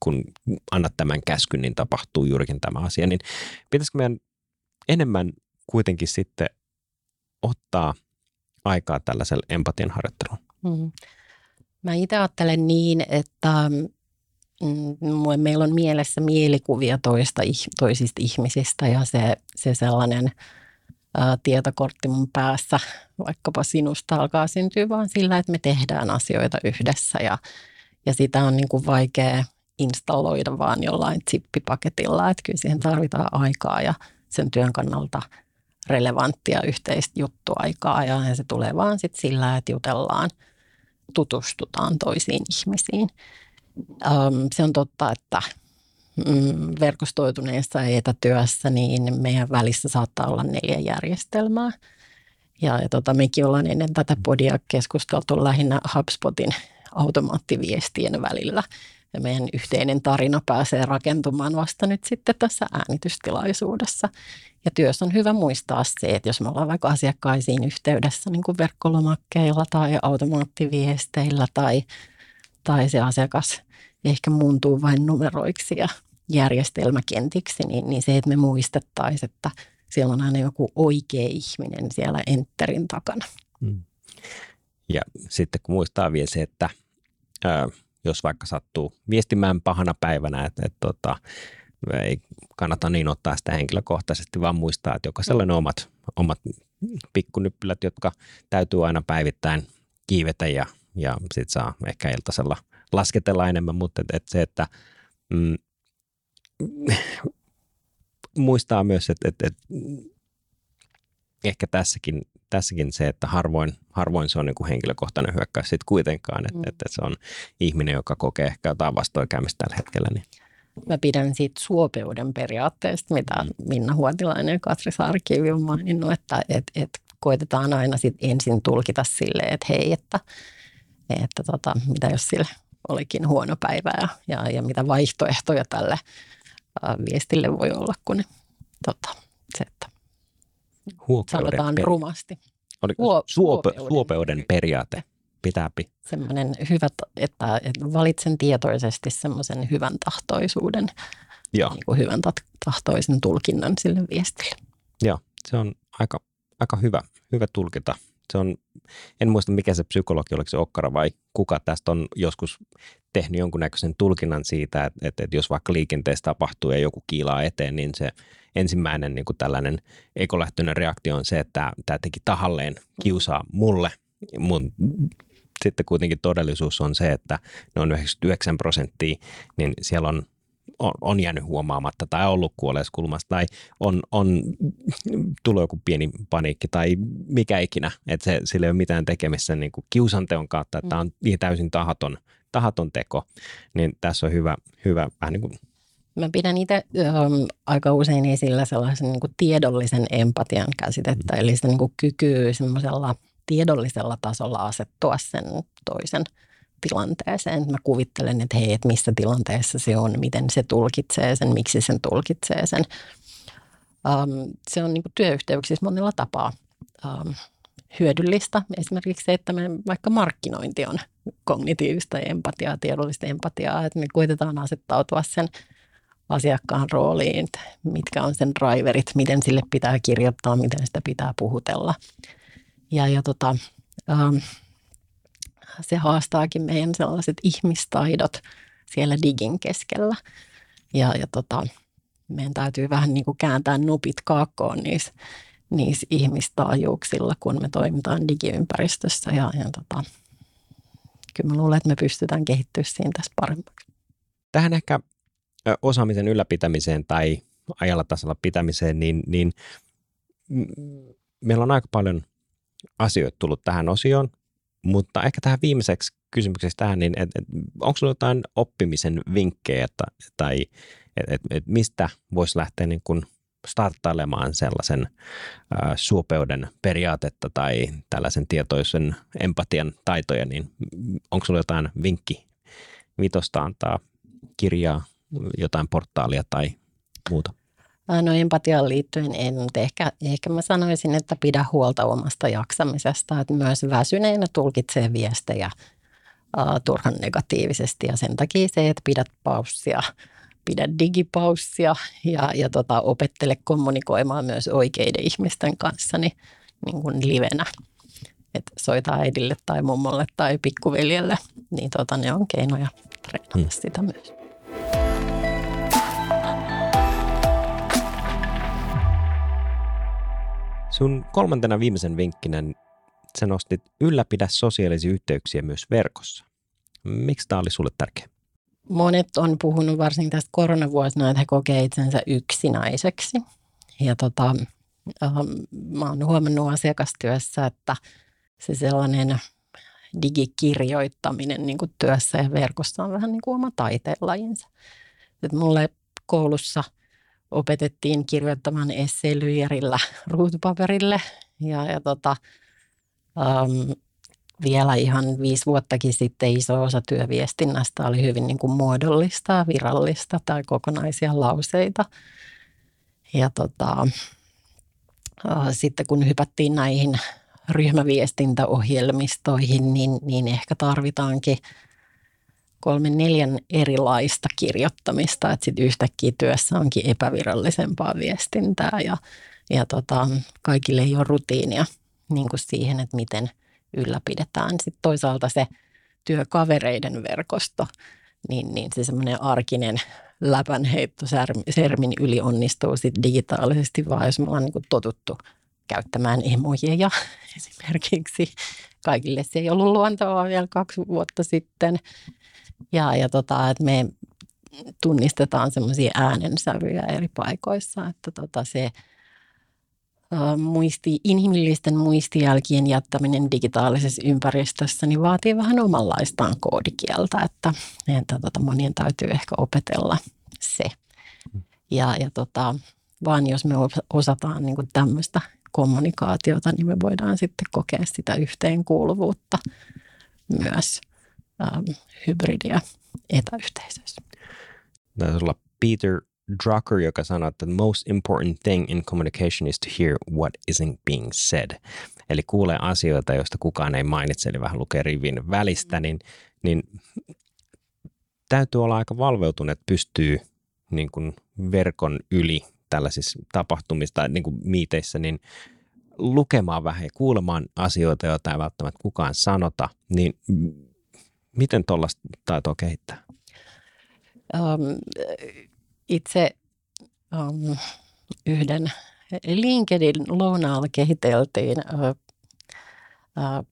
kun annat tämän käskyn, niin tapahtuu juurikin tämä asia, niin pitäisikö meidän enemmän kuitenkin sitten ottaa aikaa tällaiselle empatian harjoitteluun? Mm. Mä itse ajattelen niin, että mm, meillä on mielessä mielikuvia toista, toisista ihmisistä ja se, se sellainen ää, tietokortti mun päässä vaikkapa sinusta alkaa syntyä vaan sillä, että me tehdään asioita yhdessä ja, ja sitä on niin kuin vaikea installoida vaan jollain zippipaketilla, että kyllä siihen tarvitaan aikaa ja sen työn kannalta relevanttia yhteistä juttuaikaa ja se tulee vaan sitten sillä, että jutellaan, tutustutaan toisiin ihmisiin. Um, se on totta, että mm, verkostoituneessa etätyössä niin meidän välissä saattaa olla neljä järjestelmää. Ja, ja tota, mekin ollaan ennen tätä podia keskusteltu lähinnä HubSpotin automaattiviestien välillä – ja meidän yhteinen tarina pääsee rakentumaan vasta nyt sitten tässä äänitystilaisuudessa. Ja työssä on hyvä muistaa se, että jos me ollaan vaikka asiakkaisiin yhteydessä niin kuin verkkolomakkeilla tai automaattiviesteillä tai, tai se asiakas ehkä muuntuu vain numeroiksi ja järjestelmäkentiksi, niin, niin se, että me muistettaisiin, että siellä on aina joku oikea ihminen siellä enterin takana. Hmm. Ja sitten kun muistaa vielä se, että ää, jos vaikka sattuu viestimään pahana päivänä, että, että tota, ei kannata niin ottaa sitä henkilökohtaisesti, vaan muistaa, että jokaisella on omat, omat pikkunyppylät, jotka täytyy aina päivittäin kiivetä ja, ja sitten saa ehkä iltasella lasketella enemmän, mutta et, et se, että mm, muistaa myös, että, että, että ehkä tässäkin tässäkin se, että harvoin, harvoin se on niin kuin henkilökohtainen hyökkäys sitten kuitenkaan, että, mm. että se on ihminen, joka kokee ehkä jotain vastoinkäymistä tällä hetkellä. Niin. Mä pidän siitä suopeuden periaatteesta, mitä mm. Minna Huotilainen ja Katri Saarikivi on maininnut, että et, et koitetaan aina sit ensin tulkita silleen, että hei, että, että tota, mitä jos sille olikin huono päivä ja, ja, ja mitä vaihtoehtoja tälle viestille voi olla, kun ne, tota, se, että Huokeuden sanotaan per... rumasti. Oliko Huo, suope, suopeuden periaate? Pitääpi. Semmoinen hyvä, että, että valitsen tietoisesti semmoisen hyvän tahtoisuuden, Joo. Niin kuin hyvän tahtoisen tulkinnan sille viestille. Joo, se on aika, aika hyvä, hyvä tulkita. Se on, en muista mikä se psykologi, oliko se Okkara vai kuka tästä on joskus tehnyt jonkunnäköisen tulkinnan siitä, että, että, että jos vaikka liikenteessä tapahtuu ja joku kiilaa eteen, niin se ensimmäinen niin kuin tällainen ekolähtöinen reaktio on se, että tämä teki tahalleen kiusaa mulle. Mun, sitten kuitenkin todellisuus on se, että ne on 99 prosenttia, niin siellä on on, on jäänyt huomaamatta tai ollut kuolleessa tai on, on tullut joku pieni paniikki tai mikä ikinä, että se, sillä ei ole mitään tekemistä niin kuin kiusanteon kautta, että tämä on niin täysin tahaton, tahaton teko, niin tässä on hyvä, hyvä vähän niin kuin Mä pidän itse ähm, aika usein esillä sellaisen niin kuin tiedollisen empatian käsitettä, mm. eli sitä niin kuin kykyä semmoisella tiedollisella tasolla asettua sen toisen tilanteeseen. Mä kuvittelen, että hei, että missä tilanteessa se on, miten se tulkitsee sen, miksi sen tulkitsee sen. Ähm, se on niin työyhteyksissä monella tapaa ähm, hyödyllistä. Esimerkiksi se, että me vaikka markkinointi on kognitiivista empatiaa, tiedollista empatiaa, että me koitetaan asettautua sen – asiakkaan rooliin, mitkä on sen driverit, miten sille pitää kirjoittaa, miten sitä pitää puhutella. Ja, ja tota, ähm, se haastaakin meidän sellaiset ihmistaidot siellä digin keskellä. Ja, ja tota, meidän täytyy vähän niin kuin kääntää nupit kaakkoon niissä, niissä ihmistaajuuksilla, kun me toimitaan digiympäristössä. Ja, ja tota, kyllä mä luulen, että me pystytään kehittyä siinä tässä paremmaksi. Tähän ehkä osaamisen ylläpitämiseen tai ajalla tasolla pitämiseen, niin, niin meillä on aika paljon asioita tullut tähän osioon, mutta ehkä tähän viimeiseksi kysymykseksi tähän, niin et, et, onko sinulla jotain oppimisen vinkkejä että, tai et, et, et mistä voisi lähteä niin kuin starttailemaan sellaisen ä, suopeuden periaatetta tai tällaisen tietoisen empatian taitoja, niin onko sinulla jotain vinkki vitosta antaa kirjaa, jotain portaalia tai muuta? No empatiaan liittyen en, mutta ehkä, ehkä mä sanoisin, että pidä huolta omasta jaksamisesta, että myös väsyneenä tulkitsee viestejä uh, turhan negatiivisesti ja sen takia se, että pidät paussia, pidä digipaussia ja, ja tota, opettele kommunikoimaan myös oikeiden ihmisten kanssa niin, niin kuin livenä. Että soita äidille tai mummolle tai pikkuveljelle, niin tota, ne on keinoja treenata hmm. sitä myös. Sun kolmantena viimeisen vinkkinä sä nostit ylläpidä sosiaalisia yhteyksiä myös verkossa. Miksi tämä oli sulle tärkeä? Monet on puhunut varsinkin tästä koronavuosina, että he kokee itsensä yksinäiseksi. Ja tota, ähm, mä oon huomannut asiakastyössä, että se sellainen digikirjoittaminen niin kuin työssä ja verkossa on vähän niin kuin oma taiteenlajinsa. Että mulle koulussa – opetettiin kirjoittamaan esseilyjärillä ruutupaperille ja, ja tota, um, vielä ihan viisi vuottakin sitten iso osa työviestinnästä oli hyvin niin kuin muodollista, virallista tai kokonaisia lauseita. Ja tota, uh, sitten kun hypättiin näihin ryhmäviestintäohjelmistoihin, niin, niin ehkä tarvitaankin – kolmen neljän erilaista kirjoittamista, että sitten yhtäkkiä työssä onkin epävirallisempaa viestintää ja, ja tota, kaikille ei ole rutiinia niin kuin siihen, että miten ylläpidetään. Sitten toisaalta se työkavereiden verkosto, niin, niin se semmoinen arkinen läpänheitto sermin yli onnistuu sitten digitaalisesti, vaan jos me ollaan niin totuttu käyttämään emojeja esimerkiksi. Kaikille se ei ollut luontevaa vielä kaksi vuotta sitten. Ja, ja tota, että me tunnistetaan semmoisia äänensävyjä eri paikoissa, että tota se muisti, inhimillisten muistijälkien jättäminen digitaalisessa ympäristössä niin vaatii vähän omanlaistaan koodikieltä, että, että tota, monien täytyy ehkä opetella se. Ja, ja tota, vaan jos me osataan niin tämmöistä kommunikaatiota, niin me voidaan sitten kokea sitä yhteenkuuluvuutta myös ähm, hybridiä etäyhteisöissä. Taisi olla Peter Drucker, joka sanoi, että the most important thing in communication is to hear what isn't being said. Eli kuulee asioita, joista kukaan ei mainitse, eli vähän lukee rivin välistä, niin, niin täytyy olla aika valveutunut, että pystyy niin kuin verkon yli tällaisissa tapahtumissa tai niin kuin miiteissä, niin lukemaan vähän ja kuulemaan asioita, joita ei välttämättä kukaan sanota, niin Miten tuollaista taitoa kehittää? Um, itse um, yhden LinkedIn lounaalla kehiteltiin uh,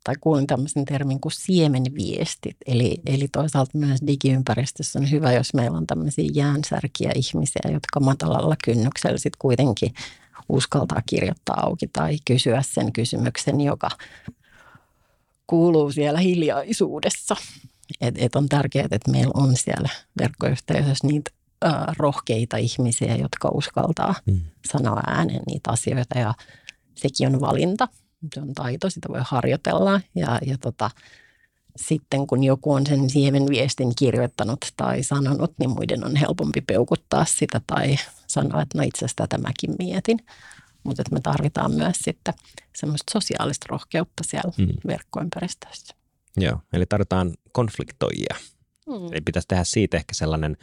tai kuulin tämmöisen termin kuin siemenviestit. Eli, eli toisaalta myös digiympäristössä on hyvä, jos meillä on tämmöisiä jäänsärkiä ihmisiä, jotka matalalla kynnyksellä sitten kuitenkin uskaltaa kirjoittaa auki tai kysyä sen kysymyksen, joka kuuluu siellä hiljaisuudessa. Et, et on tärkeää, että meillä on siellä verkkoyhteisössä niitä äh, rohkeita ihmisiä, jotka uskaltaa mm. sanoa ääneen niitä asioita ja sekin on valinta. Se on taito, sitä voi harjoitella ja, ja tota, sitten kun joku on sen siemenviestin kirjoittanut tai sanonut, niin muiden on helpompi peukuttaa sitä tai sanoa, että no itse asiassa tätä mäkin mietin. Mutta me tarvitaan myös sitten semmoista sosiaalista rohkeutta siellä mm. verkkoympäristössä. Joo, eli tarvitaan konfliktoijia. Mm. Eli pitäisi tehdä siitä ehkä sellainen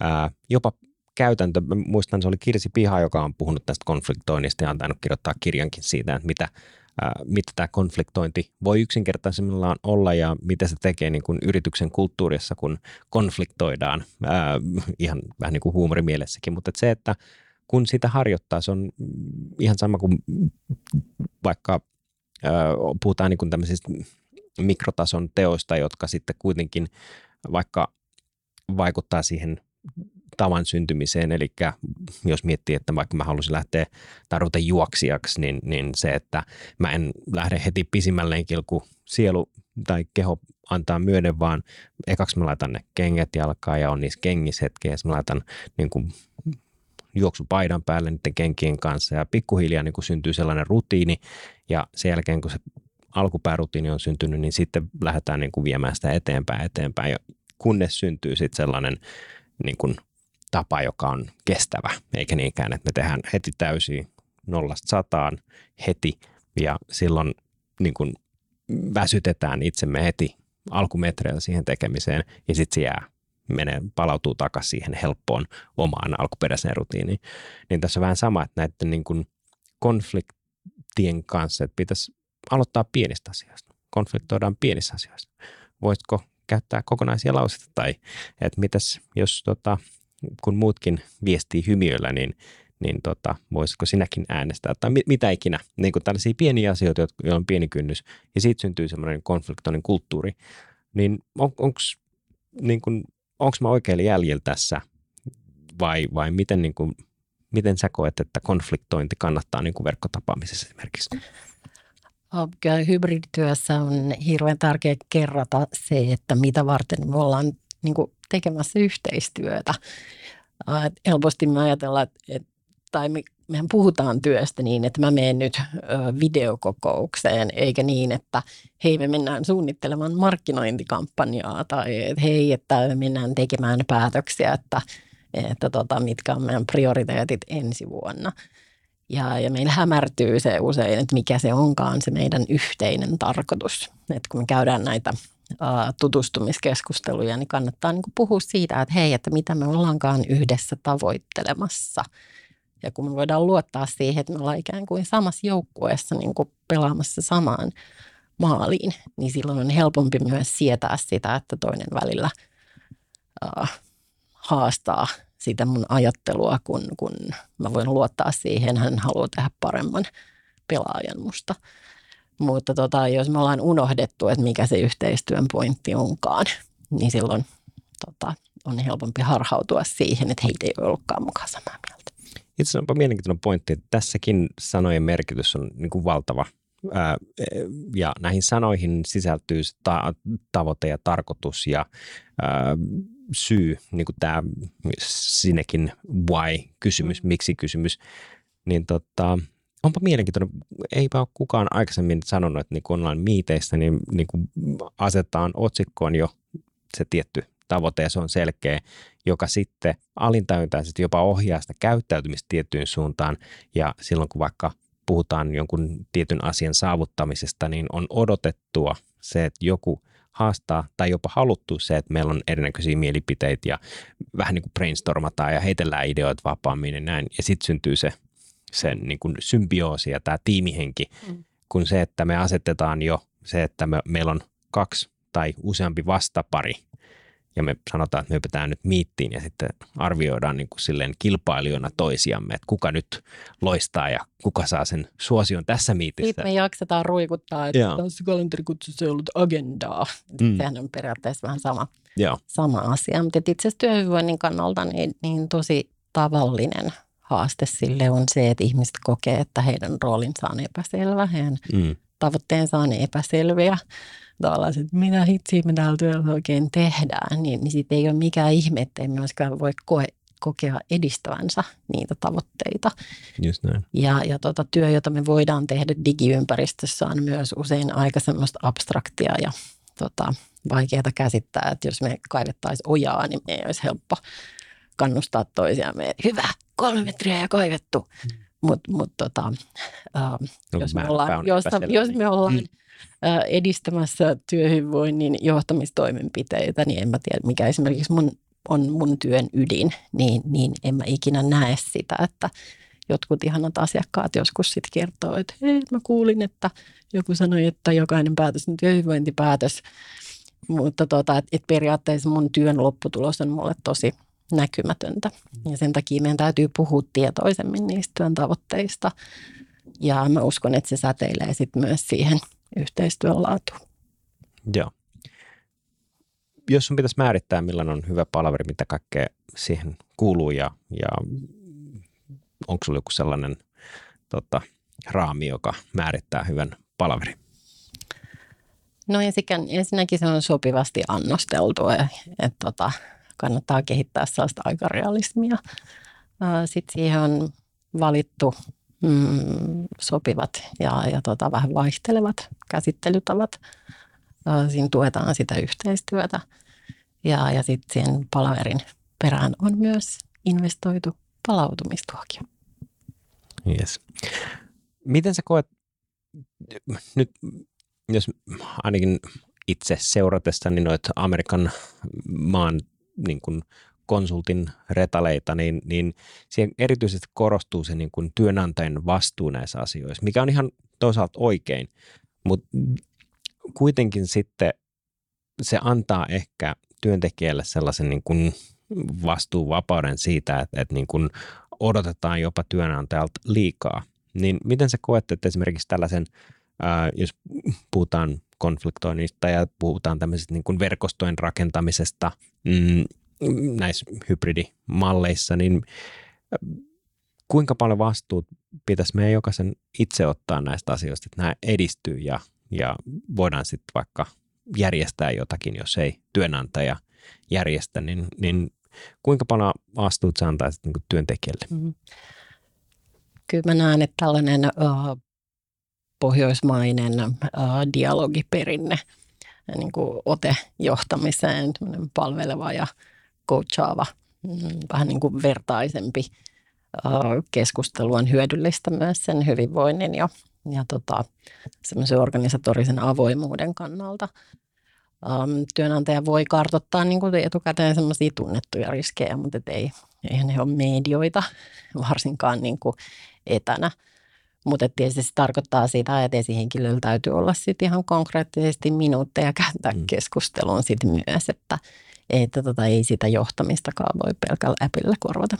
ää, jopa käytäntö. Mä muistan, se oli Kirsi Piha, joka on puhunut tästä konfliktoinnista ja on tainnut kirjoittaa kirjankin siitä, että mitä, ää, mitä tämä konfliktointi voi yksinkertaisimmillaan olla ja mitä se tekee niin kuin yrityksen kulttuurissa, kun konfliktoidaan ää, ihan vähän niin kuin huumorimielessäkin. Mutta että se, että kun sitä harjoittaa, se on ihan sama kuin vaikka ää, puhutaan niin kuin tämmöisistä mikrotason teoista, jotka sitten kuitenkin vaikka vaikuttaa siihen tavan syntymiseen, eli jos miettii, että vaikka mä haluaisin lähteä tarvita juoksijaksi, niin, niin se, että mä en lähde heti pisimmälle lenkillä, kun sielu tai keho antaa myöden, vaan ekaksi mä laitan ne kengät jalkaan ja on niissä kengissä hetkeä, ja mä laitan niin kuin juoksupaidan päälle niiden kenkien kanssa ja pikkuhiljaa niin kuin syntyy sellainen rutiini. Ja sen jälkeen kun se alkupäärutiini on syntynyt, niin sitten lähdetään niin kuin viemään sitä eteenpäin eteenpäin, ja kunnes syntyy sitten sellainen niin kuin tapa, joka on kestävä, eikä niinkään, että me tehdään heti täysin nollasta sataan heti ja silloin niin kuin väsytetään itsemme heti alkumetreillä siihen tekemiseen ja sitten se jää menee, palautuu takaisin siihen helppoon omaan alkuperäiseen rutiiniin. Niin tässä on vähän sama, että näiden niin kuin konfliktien kanssa, että pitäisi aloittaa pienistä asioista. Konfliktoidaan pienissä asioissa. Voisitko käyttää kokonaisia lauseita tai että mitäs jos tota, kun muutkin viestii hymiöllä, niin, niin tota, voisitko sinäkin äänestää tai mit, mitä ikinä. Niin kuin tällaisia pieniä asioita, joilla on pieni kynnys ja siitä syntyy semmoinen konfliktoinen kulttuuri. Niin on, onko niin kuin, mä oikealla jäljellä tässä vai, vai miten, niin kuin, miten sä koet, että konfliktointi kannattaa niin kuin verkkotapaamisessa esimerkiksi? Hybridityössä on hirveän tärkeää kerrata se, että mitä varten me ollaan niin kuin tekemässä yhteistyötä. helposti me ajatellaan, että, tai me, mehän puhutaan työstä niin, että mä menen nyt videokokoukseen, eikä niin, että hei me mennään suunnittelemaan markkinointikampanjaa tai että hei, että me mennään tekemään päätöksiä, että, että tota, mitkä on meidän prioriteetit ensi vuonna. Ja, ja meillä hämärtyy se usein, että mikä se onkaan se meidän yhteinen tarkoitus. Että kun me käydään näitä tutustumiskeskusteluja, niin kannattaa niin kuin puhua siitä, että hei, että mitä me ollaankaan yhdessä tavoittelemassa. Ja kun me voidaan luottaa siihen, että me ollaan ikään kuin samassa joukkueessa niin kuin pelaamassa samaan maaliin, niin silloin on helpompi myös sietää sitä, että toinen välillä äh, haastaa sitä mun ajattelua, kun, kun mä voin luottaa siihen, hän haluaa tehdä paremman pelaajan musta. Mutta tota, jos me ollaan unohdettu, että mikä se yhteistyön pointti onkaan, niin silloin tota, on helpompi harhautua siihen, että heitä ei ollutkaan mukaan samaa mieltä. Itse onpa mielenkiintoinen pointti, että tässäkin sanojen merkitys on niin kuin valtava. Ja näihin sanoihin sisältyy ta- tavoite ja tarkoitus ja ää, syy, niin kuin tämä sinnekin why-kysymys, mm. miksi-kysymys, niin tota, onpa mielenkiintoinen. Eipä ole kukaan aikaisemmin sanonut, että niin online-miiteissä niin, niin kuin asetetaan otsikkoon jo se tietty tavoite ja se on selkeä, joka sitten alintajuntaisesti jopa ohjaa sitä käyttäytymistä tiettyyn suuntaan ja silloin kun vaikka puhutaan jonkun tietyn asian saavuttamisesta, niin on odotettua se, että joku haastaa tai jopa haluttu se, että meillä on erinäköisiä mielipiteitä ja vähän niin kuin brainstormataan ja heitellään ideoita vapaammin ja näin. Ja sitten syntyy se sen niin kuin symbioosi ja tämä tiimihenki, mm. kun se, että me asetetaan jo se, että me, meillä on kaksi tai useampi vastapari ja me sanotaan, että me hypätään nyt miittiin ja sitten arvioidaan niin kuin silleen kilpailijoina toisiamme, että kuka nyt loistaa ja kuka saa sen suosion tässä miitissä. Sitten me jaksetaan ruikuttaa, että Joo. tässä kalenterikutsussa ei ollut agendaa. Mm. Sehän on periaatteessa vähän sama, Joo. sama asia, mutta itse asiassa työhyvinvoinnin kannalta niin, niin tosi tavallinen haaste sille on se, että ihmiset kokee, että heidän roolinsa on epäselvä, heidän mm. Tavoitteensa on epäselviä. Tavallaan, että mitä hitsiä me täällä työllä oikein tehdään, niin, niin siitä ei ole mikään ihme, että ei myöskään voi koe, kokea edistävänsä niitä tavoitteita. Just näin. Ja, ja tota, työ, jota me voidaan tehdä digiympäristössä on myös usein aika semmoista abstraktia ja tota, vaikeaa käsittää, että jos me kaivettaisiin ojaa, niin me ei olisi helppo kannustaa toisiamme. Hyvä, kolme metriä ja kaivettu. Mm. Mutta mut, tota, äh, jos, me ollaan, jos, jos me ollaan mm. äh, edistämässä työhyvinvoinnin johtamistoimenpiteitä, niin en mä tiedä, mikä esimerkiksi mun, on mun työn ydin, niin, niin en mä ikinä näe sitä, että jotkut ihanat asiakkaat joskus sitten kertoo, että hei, mä kuulin, että joku sanoi, että jokainen päätös on työhyvinvointipäätös. Mutta tota, et, et periaatteessa mun työn lopputulos on mulle tosi näkymätöntä. Ja sen takia meidän täytyy puhua tietoisemmin niistä työn tavoitteista. Ja mä uskon, että se säteilee sitten myös siihen yhteistyön laatuun. Joo. Jos sun pitäisi määrittää, millainen on hyvä palaveri, mitä kaikkea siihen kuuluu ja, ja onko sulla joku sellainen tota, raami, joka määrittää hyvän palaverin? No ensinnäkin se on sopivasti annosteltu, että et, tota, kannattaa kehittää sellaista aikarealismia. Sitten siihen on valittu mm, sopivat ja, ja tota, vähän vaihtelevat käsittelytavat. Siinä tuetaan sitä yhteistyötä ja, ja sitten siihen palaverin perään on myös investoitu palautumistuokio. Yes. Miten sä koet, nyt jos ainakin itse seuratessani noita Amerikan maan niin kuin konsultin retaleita, niin, niin siihen erityisesti korostuu se niin kuin työnantajan vastuu näissä asioissa, mikä on ihan toisaalta oikein, mutta kuitenkin sitten se antaa ehkä työntekijälle sellaisen niin kuin vastuuvapauden siitä, että, että niin kuin odotetaan jopa työnantajalta liikaa. Niin miten sä koet, että esimerkiksi tällaisen, jos puhutaan konfliktoinnista ja puhutaan tämmöisestä niin kuin verkostojen rakentamisesta mm, näissä hybridimalleissa, niin kuinka paljon vastuut pitäisi meidän jokaisen itse ottaa näistä asioista, että nämä edistyy ja, ja voidaan sitten vaikka järjestää jotakin, jos ei työnantaja järjestä, niin, niin kuinka paljon vastuut sä antaisit niin työntekijälle? Mm. Kyllä mä näen, että tällainen uh, pohjoismainen dialogiperinne, niin kuin ote johtamiseen, palveleva ja coachaava, mm, vähän niin kuin vertaisempi keskustelu on hyödyllistä myös sen hyvinvoinnin ja, ja tota, semmoisen organisatorisen avoimuuden kannalta. Työnantaja voi kartoittaa niin kuin etukäteen semmoisia tunnettuja riskejä, mutta ei, eihän ne ole medioita, varsinkaan niin kuin etänä. Mutta tietysti se tarkoittaa sitä, että esihenkilöllä täytyy olla sitten ihan konkreettisesti minuutteja käyttää mm. keskusteluun sitten myös, että, että tota, ei sitä johtamistakaan voi pelkällä äpillä korvata.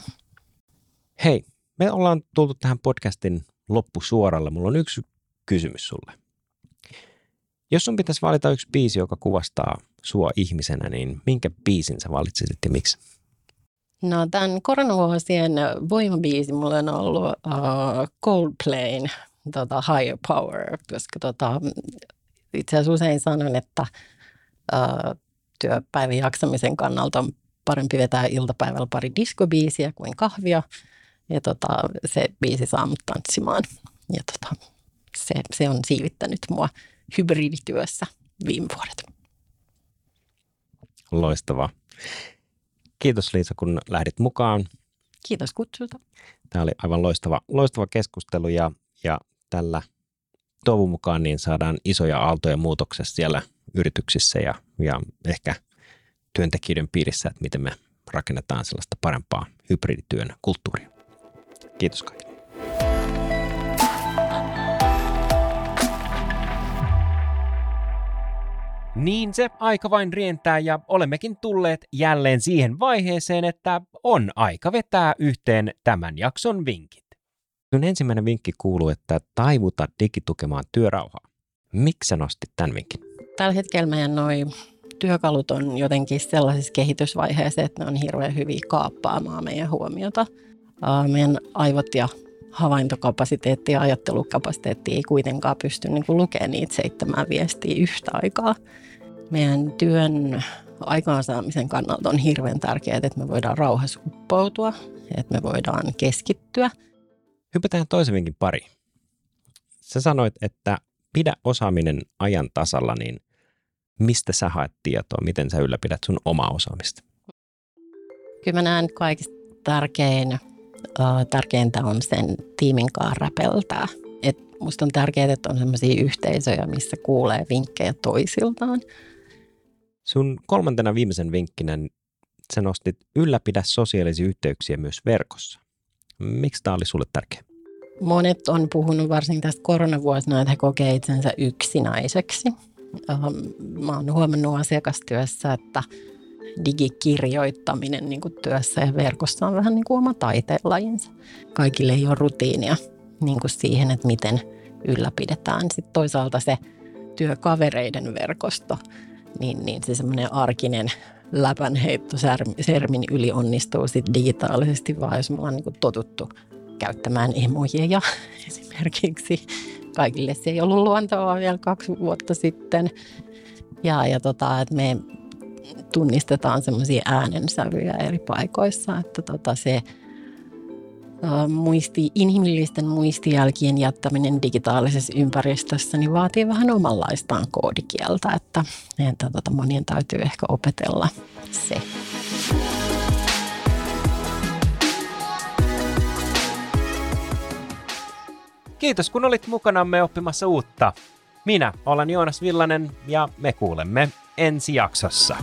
Hei, me ollaan tultu tähän podcastin loppusuoralle. Mulla on yksi kysymys sulle. Jos sun pitäisi valita yksi biisi, joka kuvastaa sua ihmisenä, niin minkä biisin sä valitsisit ja miksi? No tämän koronavuosien voimabiisi mulla on ollut uh, Coldplayn tota, Higher Power, koska tota, itse asiassa usein sanon, että uh, työpäivän jaksamisen kannalta on parempi vetää iltapäivällä pari diskobiisiä kuin kahvia. Ja tota, se biisi saa mut tanssimaan. Ja tota, se, se on siivittänyt mua hybridityössä viime vuodet. Loistavaa. Kiitos Liisa, kun lähdit mukaan. Kiitos kutsusta. Tämä oli aivan loistava, loistava keskustelu ja, ja tällä toivon mukaan niin saadaan isoja aaltoja muutoksessa siellä yrityksissä ja, ja ehkä työntekijöiden piirissä, että miten me rakennetaan sellaista parempaa hybridityön kulttuuria. Kiitos kaikille. Niin se aika vain rientää ja olemmekin tulleet jälleen siihen vaiheeseen, että on aika vetää yhteen tämän jakson vinkit. Sun ensimmäinen vinkki kuuluu, että taivuta digitukemaan työrauhaa. Miksi sä nostit tämän vinkin? Tällä hetkellä meidän noin työkalut on jotenkin sellaisessa kehitysvaiheessa, että ne on hirveän hyviä kaappaamaan meidän huomiota. Meidän aivot ja havaintokapasiteetti ja ajattelukapasiteetti ei kuitenkaan pysty niin kuin lukemaan niitä seitsemää viestiä yhtä aikaa. Meidän työn aikaansaamisen kannalta on hirveän tärkeää, että me voidaan rauhassa uppoutua, että me voidaan keskittyä. Hypätään toisemminkin pari. Sä sanoit, että pidä osaaminen ajan tasalla, niin mistä sä haet tietoa, miten sä ylläpidät sun omaa osaamista? Kyllä mä näen kaikista tärkein tärkeintä on sen tiimin kanssa räpeltää. Et musta on tärkeää, että on sellaisia yhteisöjä, missä kuulee vinkkejä toisiltaan. Sun kolmantena viimeisen vinkkinä sä nostit ylläpidä sosiaalisia yhteyksiä myös verkossa. Miksi tämä oli sulle tärkeä? Monet on puhunut varsinkin tästä koronavuosina, että he kokee itsensä yksinäiseksi. Mä oon huomannut asiakastyössä, että digikirjoittaminen niin kuin työssä ja verkossa on vähän niin kuin oma taiteenlajinsa. Kaikille ei ole rutiinia niin kuin siihen, että miten ylläpidetään. Sitten toisaalta se työkavereiden verkosto, niin, niin se semmoinen arkinen läpänheitto sermin yli onnistuu sitten digitaalisesti, vaan jos me ollaan niin kuin totuttu käyttämään emojeja esimerkiksi. Kaikille se ei ollut luontevaa vielä kaksi vuotta sitten. Ja, ja tota, että me tunnistetaan semmoisia äänensävyjä eri paikoissa, että tota se muisti, inhimillisten muistijälkien jättäminen digitaalisessa ympäristössä niin vaatii vähän omanlaistaan koodikieltä, että, että tota, monien täytyy ehkä opetella se. Kiitos kun olit mukanamme oppimassa uutta. Minä olen Joonas Villanen ja me kuulemme ensi jaksossa.